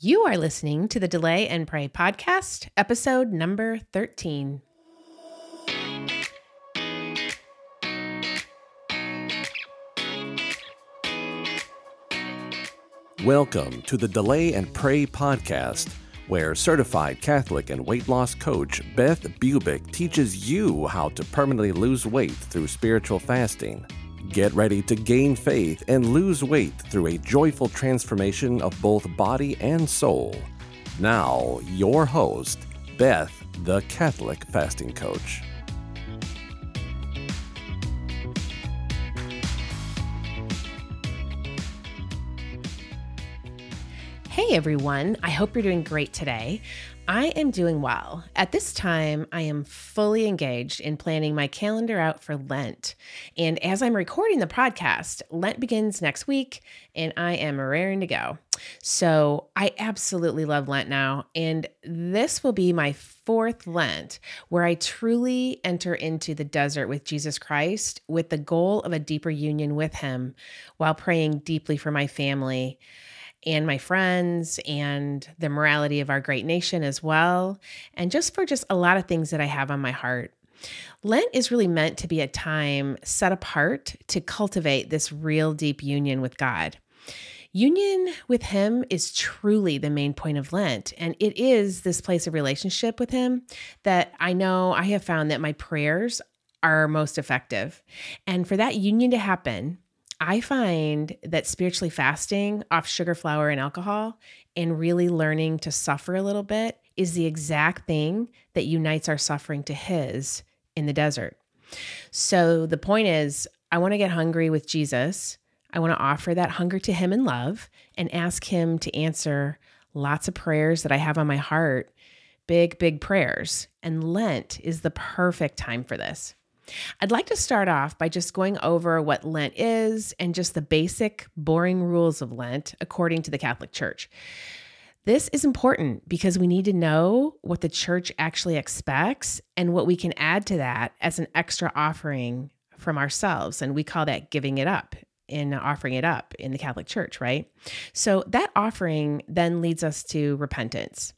You are listening to the Delay and Pray podcast, episode number 13. Welcome to the Delay and Pray podcast, where certified Catholic and weight loss coach Beth Bubick teaches you how to permanently lose weight through spiritual fasting. Get ready to gain faith and lose weight through a joyful transformation of both body and soul. Now, your host, Beth, the Catholic Fasting Coach. Hey everyone, I hope you're doing great today. I am doing well. At this time, I am fully engaged in planning my calendar out for Lent. And as I'm recording the podcast, Lent begins next week and I am raring to go. So I absolutely love Lent now. And this will be my fourth Lent where I truly enter into the desert with Jesus Christ with the goal of a deeper union with Him while praying deeply for my family and my friends and the morality of our great nation as well, and just for just a lot of things that I have on my heart. Lent is really meant to be a time set apart to cultivate this real deep union with God. Union with Him is truly the main point of Lent, and it is this place of relationship with Him that I know I have found that my prayers are most effective. And for that union to happen, I find that spiritually fasting off sugar, flour, and alcohol and really learning to suffer a little bit is the exact thing that unites our suffering to His in the desert. So the point is, I want to get hungry with Jesus. I want to offer that hunger to Him in love and ask Him to answer lots of prayers that I have on my heart, big, big prayers. And Lent is the perfect time for this. I'd like to start off by just going over what Lent is and just the basic, boring rules of Lent according to the Catholic Church. This is important because we need to know what the church actually expects and what we can add to that as an extra offering from ourselves. And we call that giving it up in offering it up in the Catholic Church, right? So that offering then leads us to repentance.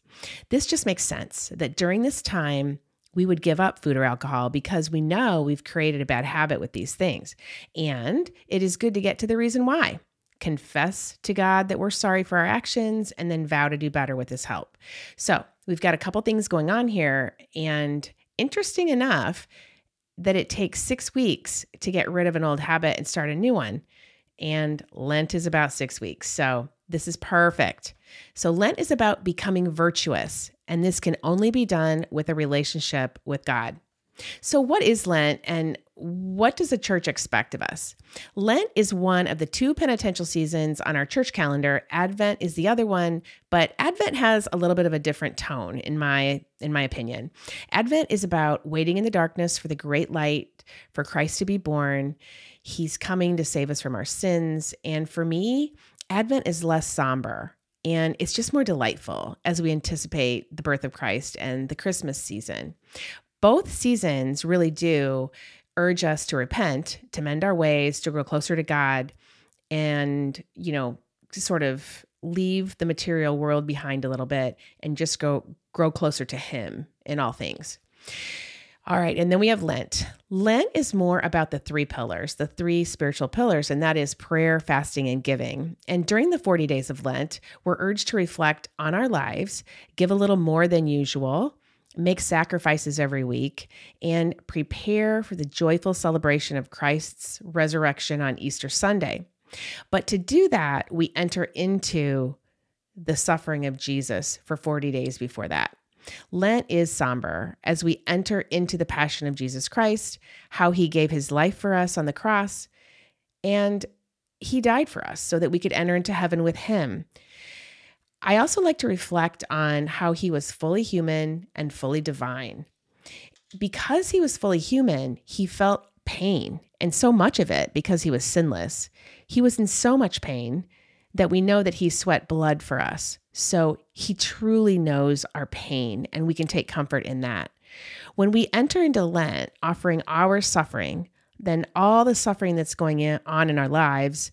This just makes sense that during this time, we would give up food or alcohol because we know we've created a bad habit with these things. And it is good to get to the reason why. Confess to God that we're sorry for our actions and then vow to do better with His help. So, we've got a couple things going on here. And interesting enough, that it takes six weeks to get rid of an old habit and start a new one. And Lent is about six weeks. So, this is perfect. So, Lent is about becoming virtuous, and this can only be done with a relationship with God. So, what is Lent and what does the church expect of us? Lent is one of the two penitential seasons on our church calendar. Advent is the other one, but Advent has a little bit of a different tone in my in my opinion. Advent is about waiting in the darkness for the great light for Christ to be born. He's coming to save us from our sins, and for me, Advent is less somber and it's just more delightful as we anticipate the birth of Christ and the Christmas season. Both seasons really do urge us to repent, to mend our ways, to grow closer to God, and, you know, sort of leave the material world behind a little bit and just go grow closer to Him in all things. All right, and then we have Lent. Lent is more about the three pillars, the three spiritual pillars, and that is prayer, fasting, and giving. And during the 40 days of Lent, we're urged to reflect on our lives, give a little more than usual, make sacrifices every week, and prepare for the joyful celebration of Christ's resurrection on Easter Sunday. But to do that, we enter into the suffering of Jesus for 40 days before that. Lent is somber as we enter into the passion of Jesus Christ, how he gave his life for us on the cross, and he died for us so that we could enter into heaven with him. I also like to reflect on how he was fully human and fully divine. Because he was fully human, he felt pain, and so much of it because he was sinless. He was in so much pain that we know that he sweat blood for us. So he truly knows our pain, and we can take comfort in that. When we enter into Lent, offering our suffering, then all the suffering that's going on in our lives,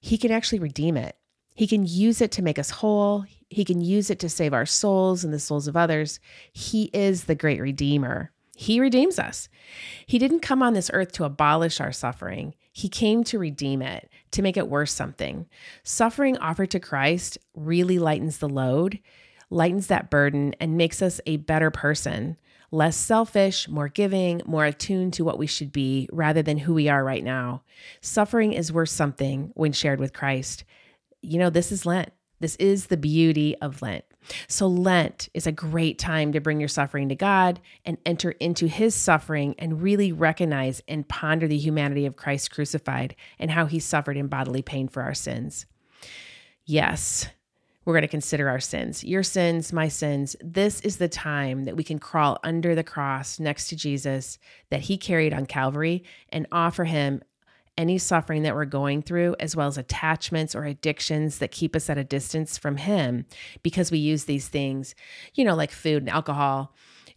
he can actually redeem it. He can use it to make us whole. He can use it to save our souls and the souls of others. He is the great Redeemer. He redeems us. He didn't come on this earth to abolish our suffering. He came to redeem it, to make it worth something. Suffering offered to Christ really lightens the load, lightens that burden, and makes us a better person, less selfish, more giving, more attuned to what we should be rather than who we are right now. Suffering is worth something when shared with Christ. You know, this is Lent. This is the beauty of Lent. So, Lent is a great time to bring your suffering to God and enter into his suffering and really recognize and ponder the humanity of Christ crucified and how he suffered in bodily pain for our sins. Yes, we're going to consider our sins, your sins, my sins. This is the time that we can crawl under the cross next to Jesus that he carried on Calvary and offer him any suffering that we're going through, as well as attachments or addictions that keep us at a distance from Him, because we use these things, you know, like food and alcohol,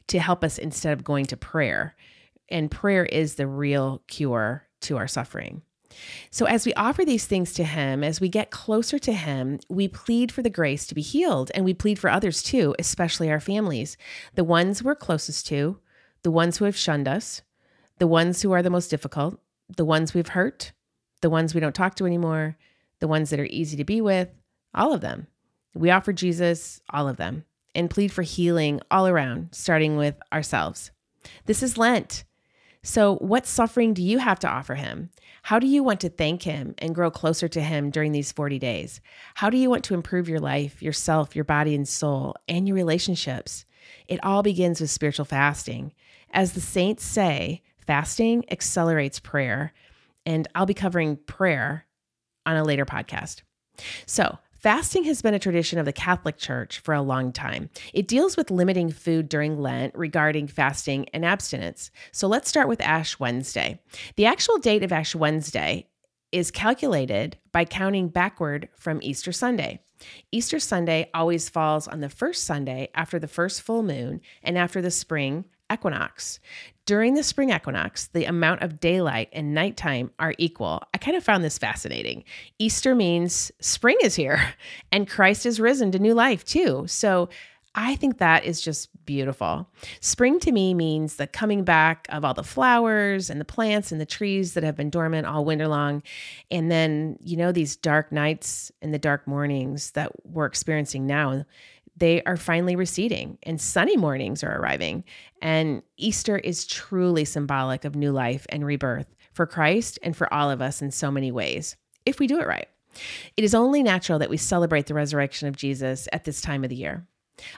to help us instead of going to prayer. And prayer is the real cure to our suffering. So, as we offer these things to Him, as we get closer to Him, we plead for the grace to be healed and we plead for others too, especially our families, the ones we're closest to, the ones who have shunned us, the ones who are the most difficult, the ones we've hurt, the ones we don't talk to anymore, the ones that are easy to be with, all of them. We offer Jesus all of them and plead for healing all around, starting with ourselves. This is Lent. So, what suffering do you have to offer him? How do you want to thank him and grow closer to him during these 40 days? How do you want to improve your life, yourself, your body and soul, and your relationships? It all begins with spiritual fasting. As the saints say, Fasting accelerates prayer, and I'll be covering prayer on a later podcast. So, Fasting has been a tradition of the Catholic Church for a long time. It deals with limiting food during Lent regarding fasting and abstinence. So let's start with Ash Wednesday. The actual date of Ash Wednesday is calculated by counting backward from Easter Sunday. Easter Sunday always falls on the first Sunday after the first full moon and after the spring equinox. During the spring equinox, the amount of daylight and nighttime are equal. I kind of found this fascinating. Easter means spring is here and Christ is risen to new life too. So I think that is just beautiful. Spring to me means the coming back of all the flowers and the plants and the trees that have been dormant all winter long. And then, you know, these dark nights and the dark mornings that we're experiencing now they are finally receding and sunny mornings are arriving. And Easter is truly symbolic of new life and rebirth for Christ and for all of us in so many ways, if we do it right. It is only natural that we celebrate the resurrection of Jesus at this time of the year.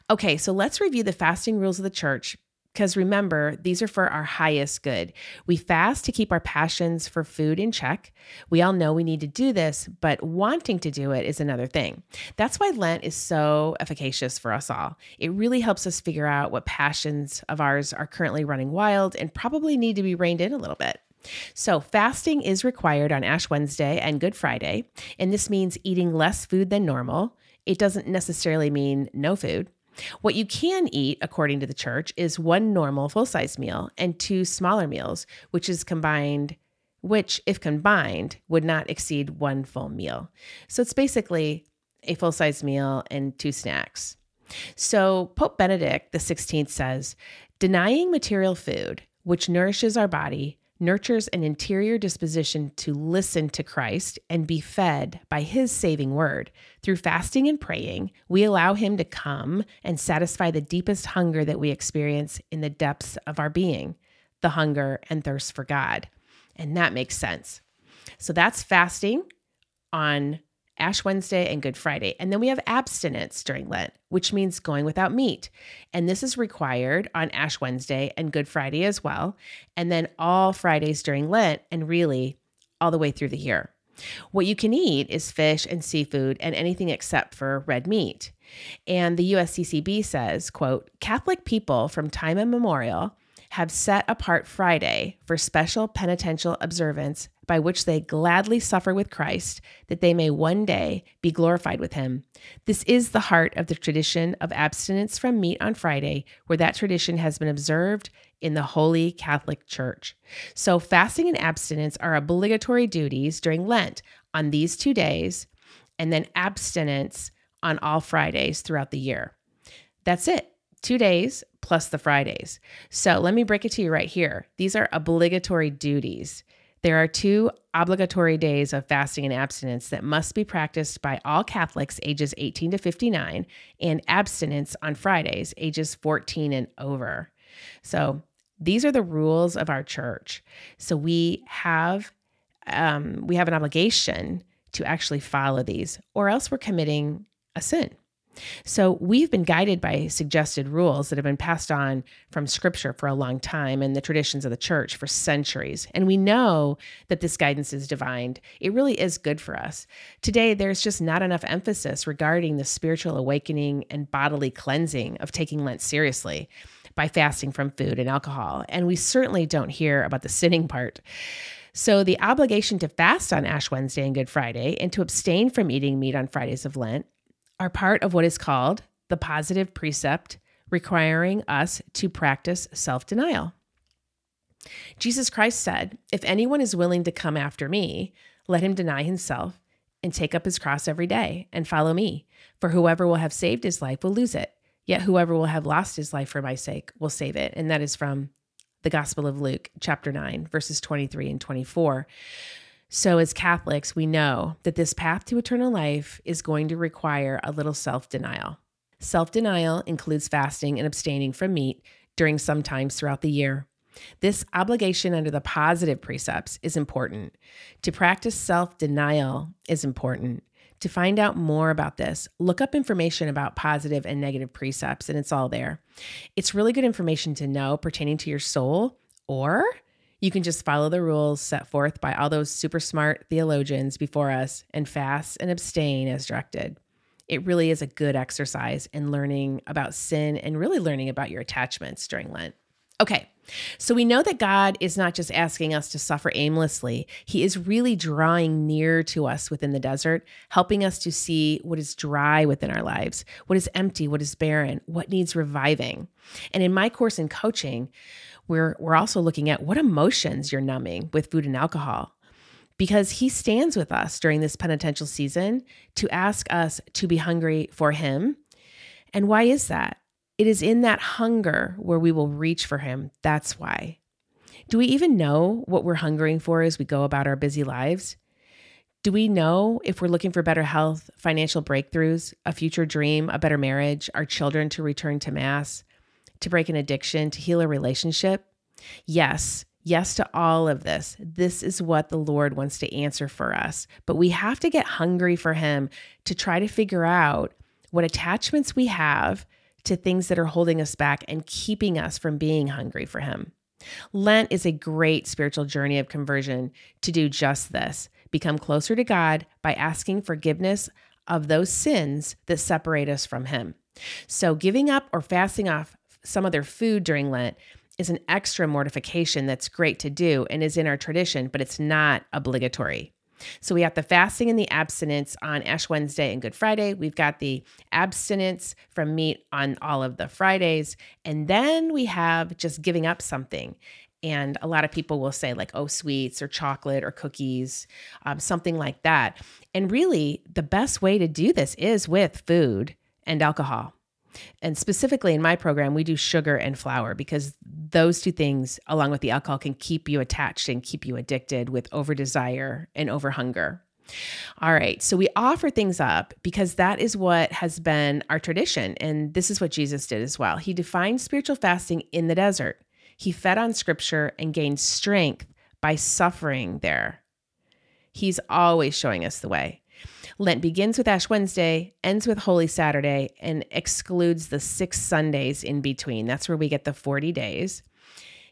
Okay, so let's review the fasting rules of the church because remember, these are for our highest good. We fast to keep our passions for food in check. We all know we need to do this, but wanting to do it is another thing. That's why Lent is so efficacious for us all. It really helps us figure out what passions of ours are currently running wild and probably need to be reined in a little bit. So, fasting is required on Ash Wednesday and Good Friday, and this means eating less food than normal. It doesn't necessarily mean no food. What you can eat, according to the church, is one normal full size meal and two smaller meals, which is combined, which, if combined, would not exceed one full meal. So it's basically a full size meal and two snacks. So Pope Benedict XVI says, denying material food, which nourishes our body, nurtures an interior disposition to listen to Christ and be fed by his saving word. Through fasting and praying, we allow him to come and satisfy the deepest hunger that we experience in the depths of our being the hunger and thirst for God. And that makes sense. So that's fasting on Ash Wednesday and Good Friday. And then we have abstinence during Lent, which means going without meat. And this is required on Ash Wednesday and Good Friday as well. And then all Fridays during Lent and really all the way through the year. What you can eat is fish and seafood and anything except for red meat. And the USCCB says, quote, Catholic people from time immemorial have set apart Friday for special penitential observance by which they gladly suffer with Christ, that they may one day be glorified with him. This is the heart of the tradition of abstinence from meat on Friday, where that tradition has been observed in the Holy Catholic Church. So, fasting and abstinence are obligatory duties during Lent on these two days, and then abstinence on all Fridays throughout the year. That's it. Two days plus the Fridays. So let me break it to you right here. These are obligatory duties. There are two obligatory days of fasting and abstinence that must be practiced by all Catholics ages 18 to 59 and abstinence on Fridays ages 14 and over. So these are the rules of our church. So we have um, we have an obligation to actually follow these, or else we're committing a sin. So we've been guided by suggested rules that have been passed on from scripture for a long time and the traditions of the church for centuries. And we know that this guidance is divine. It really is good for us. Today, there's just not enough emphasis regarding the spiritual awakening and bodily cleansing of taking Lent seriously by fasting from food and alcohol. And we certainly don't hear about the sinning part. So, the obligation to fast on Ash Wednesday and Good Friday and to abstain from eating meat on Fridays of Lent are part of what is called the positive precept, requiring us to practice self denial. Jesus Christ said, If anyone is willing to come after me, let him deny himself and take up his cross every day and follow me. For whoever will have saved his life will lose it, yet whoever will have lost his life for my sake will save it. And that is from the Gospel of Luke, chapter 9, verses 23 and 24. So, as Catholics, we know that this path to eternal life is going to require a little self denial. Self denial includes fasting and abstaining from meat during some times throughout the year. This obligation under the positive precepts is important. To practice self denial is important. To find out more about this, look up information about positive and negative precepts, and it's all there. It's really good information to know pertaining to your soul, or you can just follow the rules set forth by all those super smart theologians before us and fast and abstain as directed. It really is a good exercise in learning about sin and really learning about your attachments during Lent. Okay, so we know that God is not just asking us to suffer aimlessly, He is really drawing near to us within the desert, helping us to see what is dry within our lives, what is empty, what is barren, what needs reviving. And in my course in coaching, we're, we're also looking at what emotions you're numbing with food and alcohol because he stands with us during this penitential season to ask us to be hungry for him. And why is that? It is in that hunger where we will reach for Him. That's why. Do we even know what we're hungering for as we go about our busy lives? Do we know if we're looking for better health, financial breakthroughs, a future dream, a better marriage, our children to return to Mass, to break an addiction, to heal a relationship? Yes, yes to all of this. This is what the Lord wants to answer for us. But we have to get hungry for Him to try to figure out what attachments we have to things that are holding us back and keeping us from being hungry for Him. Lent is a great spiritual journey of conversion to do just this become closer to God by asking forgiveness of those sins that separate us from Him. So, giving up or fasting off some other food during Lent is an extra mortification that's great to do and is in our tradition, but it's not obligatory. So we have the fasting and the abstinence on Ash Wednesday and Good Friday. We've got the abstinence from meat on all of the Fridays. And then we have just giving up something. And a lot of people will say, like, oh, sweets or chocolate or cookies, um, something like that. And really, the best way to do this is with food and alcohol. And specifically in my program, we do sugar and flour because those two things, along with the alcohol, can keep you attached and keep you addicted with over desire and over hunger. All right, so we offer things up because that is what has been our tradition. And this is what Jesus did as well. He defined spiritual fasting in the desert, he fed on scripture and gained strength by suffering there. He's always showing us the way. Lent begins with Ash Wednesday, ends with Holy Saturday, and excludes the six Sundays in between. That's where we get the 40 days.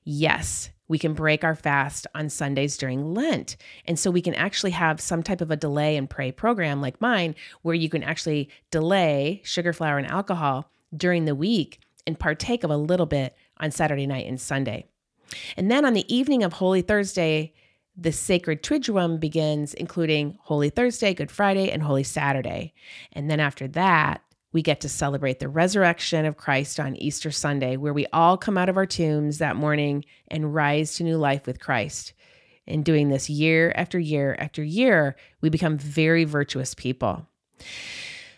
Yes, we can break our fast on Sundays during Lent. And so we can actually have some type of a delay and pray program like mine, where you can actually delay sugar, flour, and alcohol during the week and partake of a little bit on Saturday night and Sunday. And then on the evening of Holy Thursday, the sacred Triduum begins, including Holy Thursday, Good Friday, and Holy Saturday. And then after that, we get to celebrate the resurrection of Christ on Easter Sunday, where we all come out of our tombs that morning and rise to new life with Christ. And doing this year after year after year, we become very virtuous people.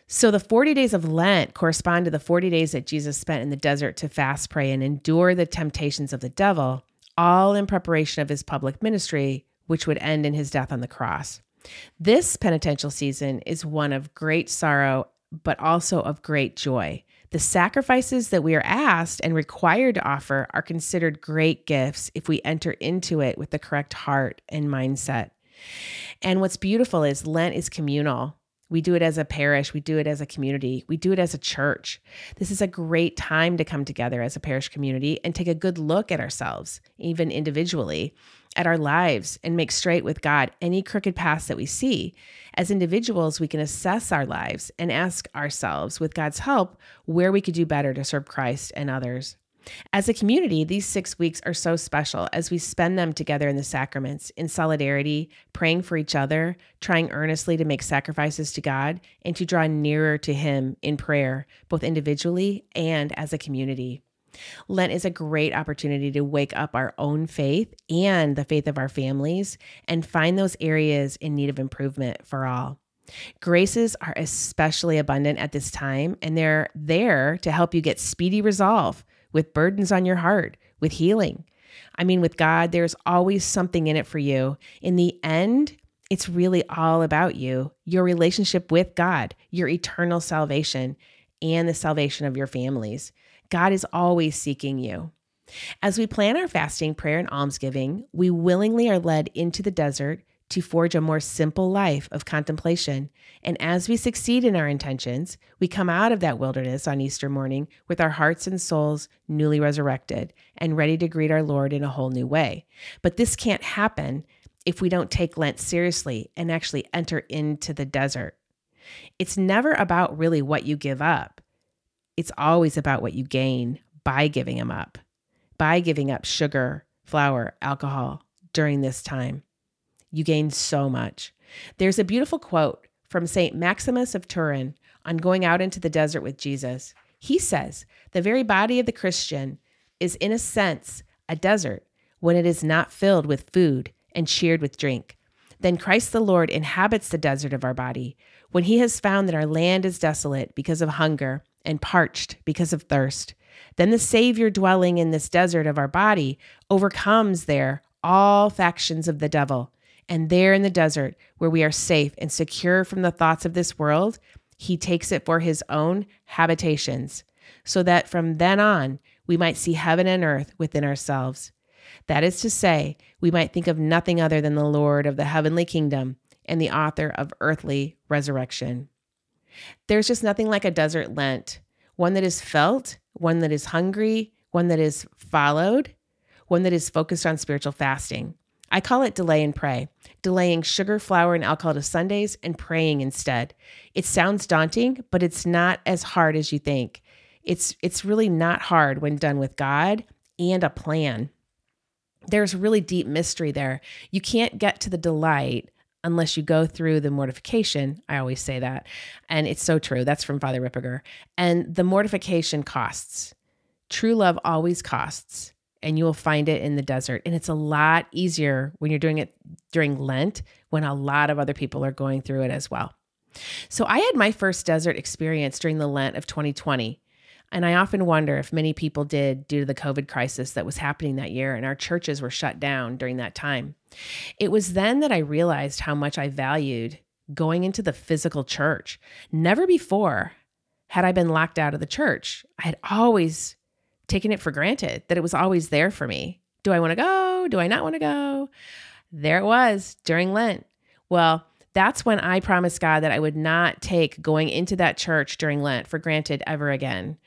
So the 40 days of Lent correspond to the 40 days that Jesus spent in the desert to fast, pray, and endure the temptations of the devil, all in preparation of his public ministry, which would end in his death on the cross. This penitential season is one of great sorrow, but also of great joy. The sacrifices that we are asked and required to offer are considered great gifts if we enter into it with the correct heart and mindset. And what's beautiful is Lent is communal. We do it as a parish, we do it as a community, we do it as a church. This is a great time to come together as a parish community and take a good look at ourselves, even individually, at our lives, and make straight with God any crooked paths that we see. As individuals, we can assess our lives and ask ourselves, with God's help, where we could do better to serve Christ and others. As a community, these six weeks are so special as we spend them together in the sacraments, in solidarity, praying for each other, trying earnestly to make sacrifices to God, and to draw nearer to Him in prayer, both individually and as a community. Lent is a great opportunity to wake up our own faith and the faith of our families and find those areas in need of improvement for all. Graces are especially abundant at this time, and they're there to help you get speedy resolve with burdens on your heart, with healing. I mean, with God, there's always something in it for you. In the end, it's really all about you, your relationship with God, your eternal salvation, and the salvation of your families. God is always seeking you. As we plan our fasting, prayer, and almsgiving, we willingly are led into the desert to forge a more simple life of contemplation. And as we succeed in our intentions, we come out of that wilderness on Easter morning with our hearts and souls newly resurrected and ready to greet our Lord in a whole new way. But this can't happen if we don't take Lent seriously and actually enter into the desert. It's never about really what you give up, it's always about what you gain by giving them up, by giving up sugar, flour, alcohol during this time you gain so much. There's a beautiful quote from St. Maximus of Turin on going out into the desert with Jesus. He says, The very body of the Christian is, in a sense, a desert when it is not filled with food and cheered with drink. Then Christ the Lord inhabits the desert of our body when he has found that our land is desolate because of hunger and parched because of thirst. Then the Savior dwelling in this desert of our body overcomes there all factions of the devil and there in the desert, where we are safe and secure from the thoughts of this world, he takes it for his own habitations, so that from then on we might see heaven and earth within ourselves. That is to say, we might think of nothing other than the Lord of the heavenly kingdom and the author of earthly resurrection. There's just nothing like a desert Lent, one that is felt, one that is hungry, one that is followed, one that is focused on spiritual fasting. I call it delay and pray, delaying sugar, flour, and alcohol to Sundays and praying instead. It sounds daunting, but it's not as hard as you think. It's it's really not hard when done with God and a plan. There's really deep mystery there. You can't get to the delight unless you go through the mortification. I always say that. And it's so true. That's from Father Ripperger. And the mortification costs. True love always costs and you will find it in the desert. And it's a lot easier when you're doing it during Lent when a lot of other people are going through it as well. So I had my first desert experience during the Lent of 2020. And I often wonder if many people did due to the COVID crisis that was happening that year and our churches were shut down during that time. It was then that I realized how much I valued going into the physical church. Never before had I been locked out of the church. I had always taken it for granted that it was always there for me. Do I want to go? Do I not want to go? There it was during Lent. Well, that's when I promised God that I would not take going into that church during Lent for granted ever again.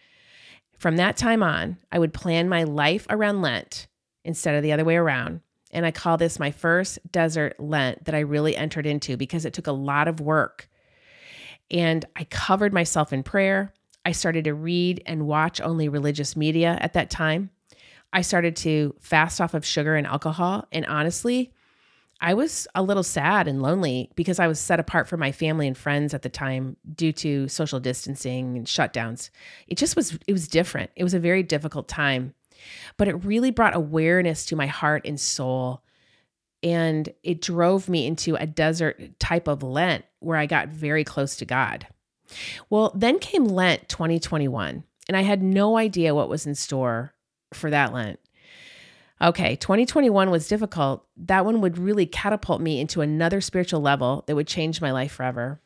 From that time on, I would plan my life around Lent instead of the other way around. And I call this my first desert Lent that I really entered into because it took a lot of work. And I covered myself in prayer. I started to read and watch only religious media at that time. I started to fast off of sugar and alcohol. And honestly, I was a little sad and lonely because I was set apart from my family and friends at the time due to social distancing and shutdowns. It just was, it was different. It was a very difficult time, but it really brought awareness to my heart and soul. And it drove me into a desert type of Lent where I got very close to God. Well, then came Lent 2021, and I had no idea what was in store for that Lent. Okay, 2021 was difficult. That one would really catapult me into another spiritual level that would change my life forever.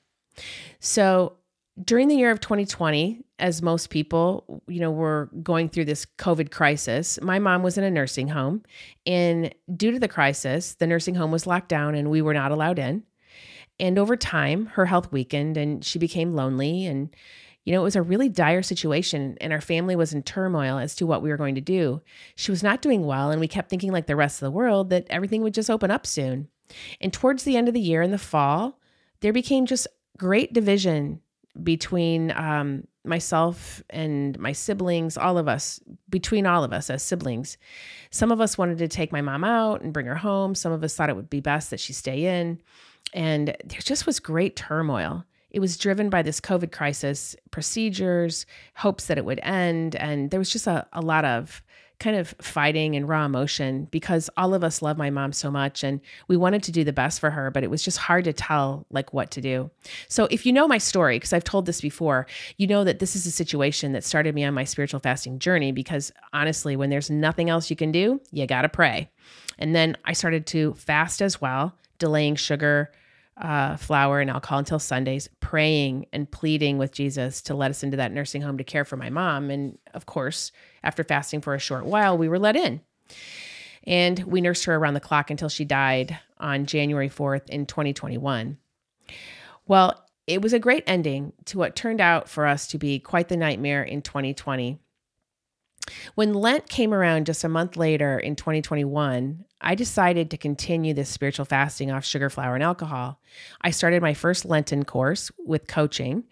So, during the year of 2020, as most people, you know, were going through this COVID crisis, my mom was in a nursing home. And due to the crisis, the nursing home was locked down and we were not allowed in. And over time, her health weakened and she became lonely. And, you know, it was a really dire situation. And our family was in turmoil as to what we were going to do. She was not doing well. And we kept thinking, like the rest of the world, that everything would just open up soon. And towards the end of the year in the fall, there became just great division between um, myself and my siblings, all of us, between all of us as siblings. Some of us wanted to take my mom out and bring her home. Some of us thought it would be best that she stay in. And there just was great turmoil. It was driven by this COVID crisis, procedures, hopes that it would end. And there was just a, a lot of kind of fighting and raw emotion because all of us love my mom so much and we wanted to do the best for her, but it was just hard to tell like what to do. So if you know my story, because I've told this before, you know that this is a situation that started me on my spiritual fasting journey because honestly, when there's nothing else you can do, you got to pray. And then I started to fast as well, delaying sugar, uh, flour and alcohol until Sundays, praying and pleading with Jesus to let us into that nursing home to care for my mom. And of course, after fasting for a short while, we were let in. And we nursed her around the clock until she died on January 4th in 2021. Well, it was a great ending to what turned out for us to be quite the nightmare in 2020. When Lent came around just a month later in 2021, I decided to continue this spiritual fasting off sugar, flour, and alcohol. I started my first Lenten course with coaching,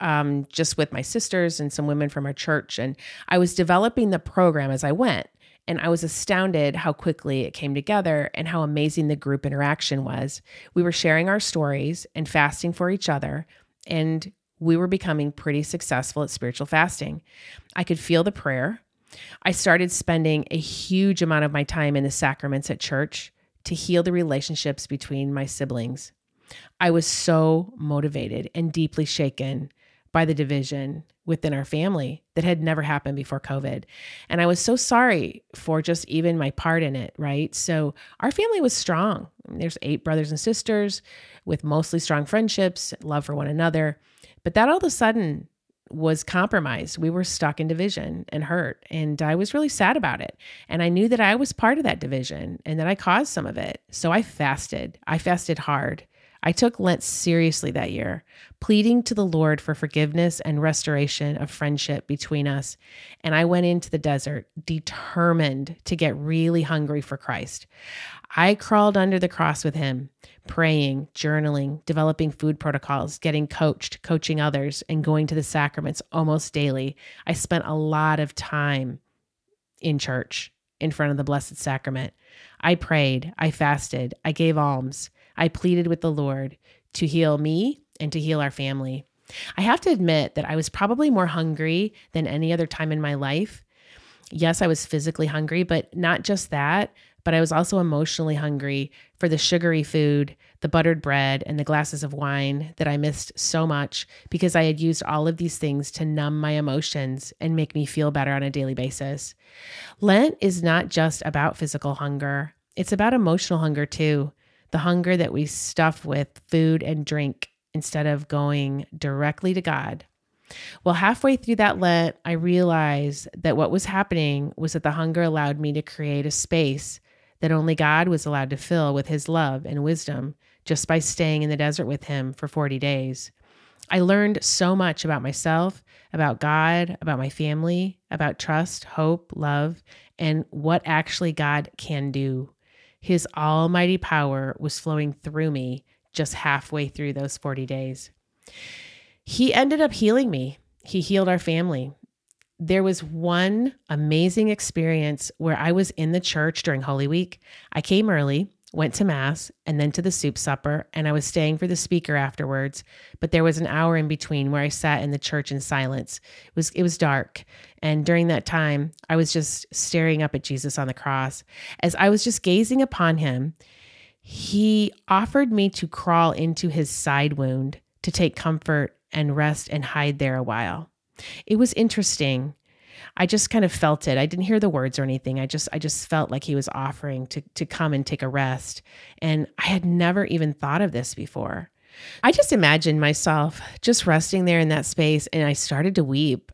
um, just with my sisters and some women from our church. And I was developing the program as I went. And I was astounded how quickly it came together and how amazing the group interaction was. We were sharing our stories and fasting for each other. And we were becoming pretty successful at spiritual fasting. I could feel the prayer. I started spending a huge amount of my time in the sacraments at church to heal the relationships between my siblings. I was so motivated and deeply shaken by the division within our family that had never happened before COVID. And I was so sorry for just even my part in it, right? So our family was strong. There's eight brothers and sisters with mostly strong friendships, love for one another. But that all of a sudden was compromised. We were stuck in division and hurt. And I was really sad about it. And I knew that I was part of that division and that I caused some of it. So I fasted. I fasted hard. I took Lent seriously that year, pleading to the Lord for forgiveness and restoration of friendship between us. And I went into the desert determined to get really hungry for Christ. I crawled under the cross with him, praying, journaling, developing food protocols, getting coached, coaching others, and going to the sacraments almost daily. I spent a lot of time in church in front of the Blessed Sacrament. I prayed, I fasted, I gave alms, I pleaded with the Lord to heal me and to heal our family. I have to admit that I was probably more hungry than any other time in my life. Yes, I was physically hungry, but not just that but I was also emotionally hungry for the sugary food, the buttered bread, and the glasses of wine that I missed so much because I had used all of these things to numb my emotions and make me feel better on a daily basis. Lent is not just about physical hunger, it's about emotional hunger too. The hunger that we stuff with food and drink instead of going directly to God. Well, halfway through that Lent, I realized that what was happening was that the hunger allowed me to create a space that only God was allowed to fill with his love and wisdom just by staying in the desert with him for 40 days. I learned so much about myself, about God, about my family, about trust, hope, love, and what actually God can do. His almighty power was flowing through me just halfway through those 40 days. He ended up healing me. He healed our family there was one amazing experience where I was in the church during Holy Week. I came early, went to Mass, and then to the soup supper, and I was staying for the speaker afterwards. But there was an hour in between where I sat in the church in silence. It was it was dark, and during that time, I was just staring up at Jesus on the cross. As I was just gazing upon him, he offered me to crawl into his side wound to take comfort and rest and hide there a while. It was interesting. I just kind of felt it. I didn't hear the words or anything. I just I just felt like he was offering to to come and take a rest. And I had never even thought of this before. I just imagined myself just resting there in that space and I started to weep.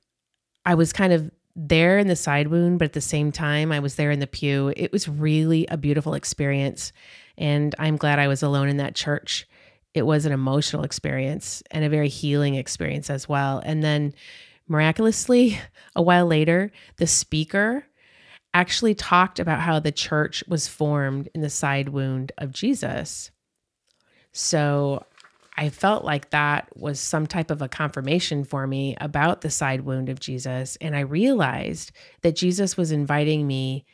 I was kind of there in the side wound, but at the same time, I was there in the pew. It was really a beautiful experience. And I'm glad I was alone in that church. It was an emotional experience and a very healing experience as well. And then miraculously, a while later, the speaker actually talked about how the church was formed in the side wound of Jesus. So I felt like that was some type of a confirmation for me about the side wound of Jesus. And I realized that Jesus was inviting me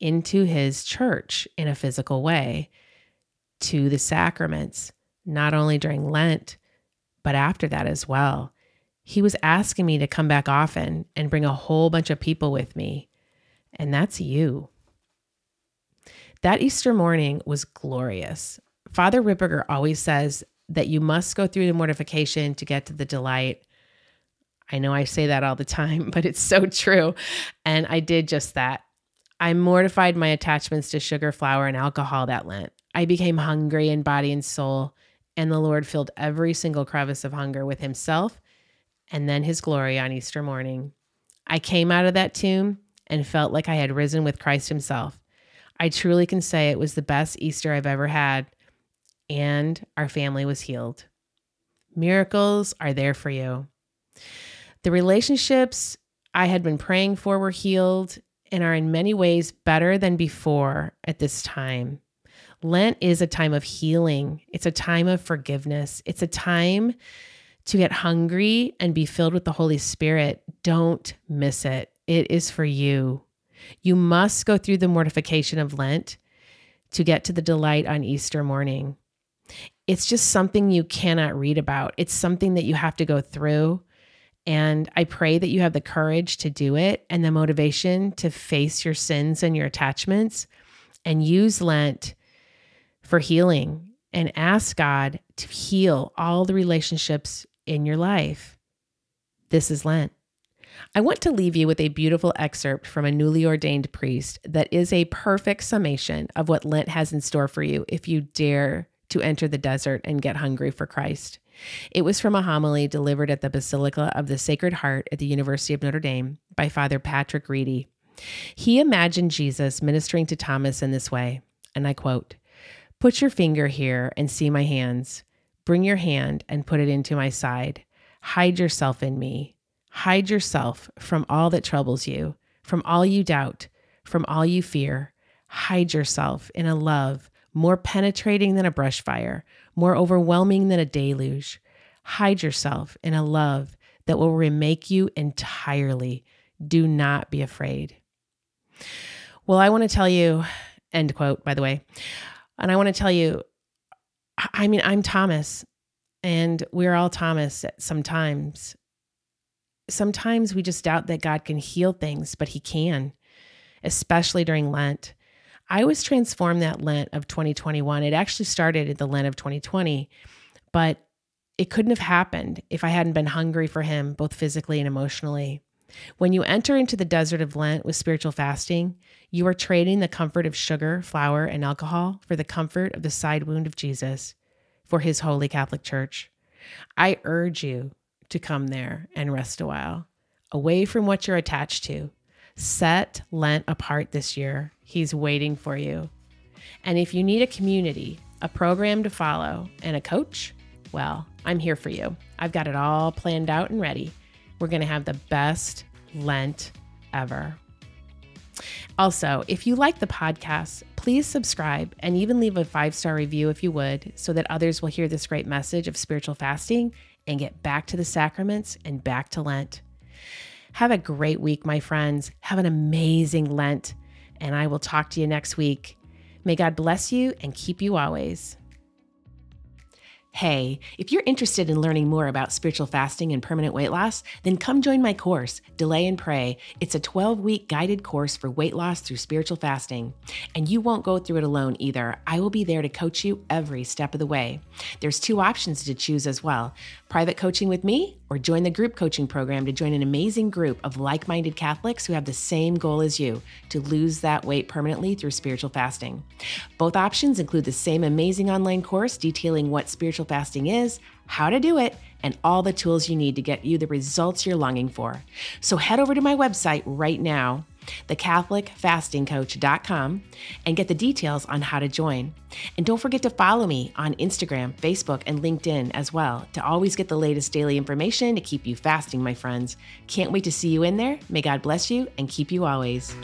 into his church in a physical way to the sacraments, not only during Lent, but after that as well. He was asking me to come back often and bring a whole bunch of people with me. And that's you. That Easter morning was glorious. Father Ripperger always says that you must go through the mortification to get to the delight. I know I say that all the time, but it's so true. And I did just that. I mortified my attachments to sugar, flour, and alcohol that Lent. I became hungry in body and soul, and the Lord filled every single crevice of hunger with Himself and then His glory on Easter morning. I came out of that tomb and felt like I had risen with Christ Himself. I truly can say it was the best Easter I've ever had and our family was healed. Miracles are there for you. The relationships I had been praying for were healed and are in many ways better than before at this time. Lent is a time of healing, it's a time of forgiveness, it's a time to get hungry and be filled with the Holy Spirit. Don't miss it. It is for you. You must go through the mortification of Lent to get to the delight on Easter morning it's just something you cannot read about. It's something that you have to go through. And I pray that you have the courage to do it and the motivation to face your sins and your attachments and use Lent for healing and ask God to heal all the relationships in your life. This is Lent. I want to leave you with a beautiful excerpt from a newly ordained priest that is a perfect summation of what Lent has in store for you if you dare to enter the desert and get hungry for Christ. It was from a homily delivered at the Basilica of the Sacred Heart at the University of Notre Dame by Father Patrick Reidy. He imagined Jesus ministering to Thomas in this way, and I quote Put your finger here and see my hands. Bring your hand and put it into my side. Hide yourself in me. Hide yourself from all that troubles you, from all you doubt, from all you fear. Hide yourself in a love more penetrating than a brush fire, more overwhelming than a deluge. Hide yourself in a love that will remake you entirely. Do not be afraid. Well, I want to tell you, end quote, by the way, and I want to tell you, I mean, I'm Thomas, and we're all Thomas sometimes. Sometimes we just doubt that God can heal things, but He can, especially during Lent. I was transformed that Lent of 2021. It actually started at the Lent of 2020, but it couldn't have happened if I hadn't been hungry for Him, both physically and emotionally. When you enter into the desert of Lent with spiritual fasting, you are trading the comfort of sugar, flour, and alcohol for the comfort of the side wound of Jesus for His holy Catholic Church. I urge you to come there and rest a while, away from what you're attached to, Set Lent apart this year. He's waiting for you. And if you need a community, a program to follow, and a coach, well, I'm here for you. I've got it all planned out and ready. We're going to have the best Lent ever. Also, if you like the podcast, please subscribe and even leave a five star review if you would, so that others will hear this great message of spiritual fasting and get back to the sacraments and back to Lent. Have a great week, my friends. Have an amazing Lent, and I will talk to you next week. May God bless you and keep you always. Hey, if you're interested in learning more about spiritual fasting and permanent weight loss, then come join my course, Delay and Pray. It's a 12 week guided course for weight loss through spiritual fasting. And you won't go through it alone either. I will be there to coach you every step of the way. There's two options to choose as well private coaching with me, or join the group coaching program to join an amazing group of like minded Catholics who have the same goal as you to lose that weight permanently through spiritual fasting. Both options include the same amazing online course detailing what spiritual fasting is, how to do it, and all the tools you need to get you the results you're longing for. So head over to my website right now thecatholicfastingcoach.com, and get the details on how to join. And don't forget to follow me on Instagram, Facebook, and LinkedIn as well to always get the latest daily information to keep you fasting, my friends. Can't wait to see you in there. May God bless you and keep you always.